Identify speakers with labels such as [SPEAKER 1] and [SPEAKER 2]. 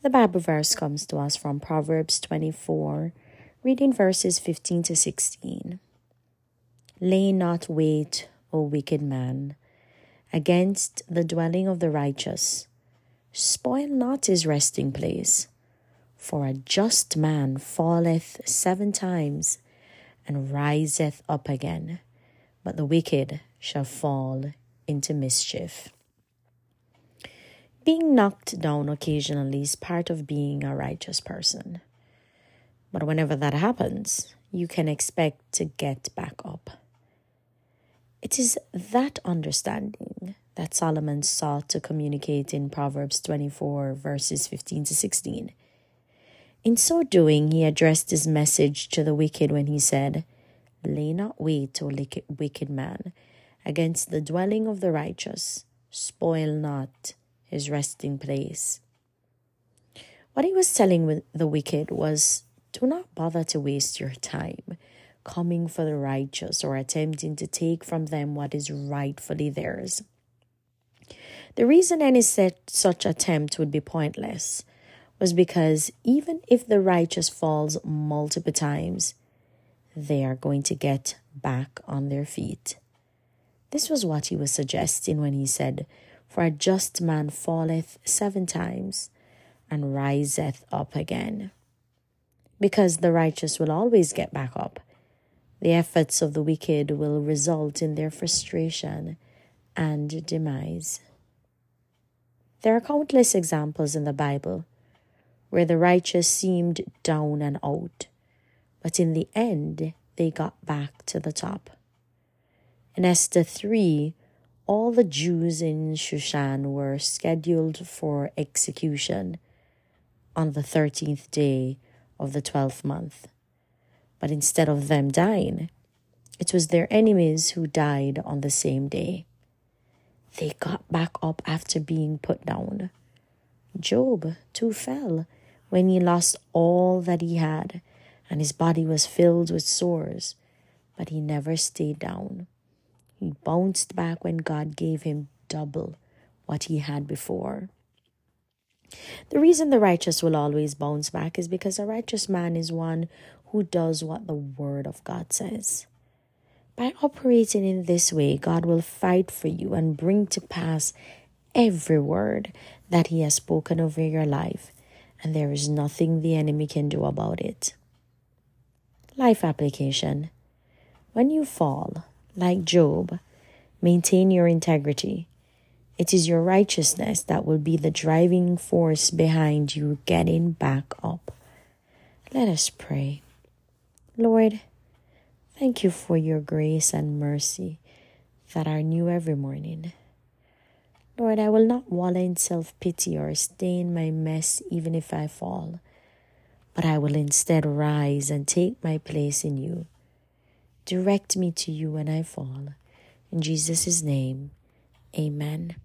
[SPEAKER 1] The Bible verse comes to us from Proverbs 24, reading verses 15 to 16. Lay not wait, O wicked man, against the dwelling of the righteous. Spoil not his resting place. For a just man falleth seven times and riseth up again, but the wicked shall fall into mischief. Being knocked down occasionally is part of being a righteous person. But whenever that happens, you can expect to get back up. It is that understanding that Solomon sought to communicate in Proverbs 24, verses 15 to 16. In so doing, he addressed his message to the wicked when he said, Lay not wait, O wicked man, against the dwelling of the righteous, spoil not his resting place. What he was telling the wicked was do not bother to waste your time coming for the righteous or attempting to take from them what is rightfully theirs. The reason any such attempt would be pointless was because even if the righteous falls multiple times, they are going to get back on their feet. This was what he was suggesting when he said, for a just man falleth seven times and riseth up again. Because the righteous will always get back up, the efforts of the wicked will result in their frustration and demise. There are countless examples in the Bible where the righteous seemed down and out, but in the end they got back to the top. In Esther 3, all the Jews in Shushan were scheduled for execution on the 13th day of the 12th month. But instead of them dying, it was their enemies who died on the same day. They got back up after being put down. Job too fell when he lost all that he had and his body was filled with sores, but he never stayed down. He bounced back when God gave him double what he had before. The reason the righteous will always bounce back is because a righteous man is one who does what the Word of God says. By operating in this way, God will fight for you and bring to pass every word that He has spoken over your life, and there is nothing the enemy can do about it. Life application When you fall, like Job, maintain your integrity. It is your righteousness that will be the driving force behind you getting back up. Let us pray. Lord, thank you for your grace and mercy that are new every morning. Lord, I will not wallow in self pity or stay in my mess even if I fall, but I will instead rise and take my place in you. Direct me to you when I fall. In Jesus' name, amen.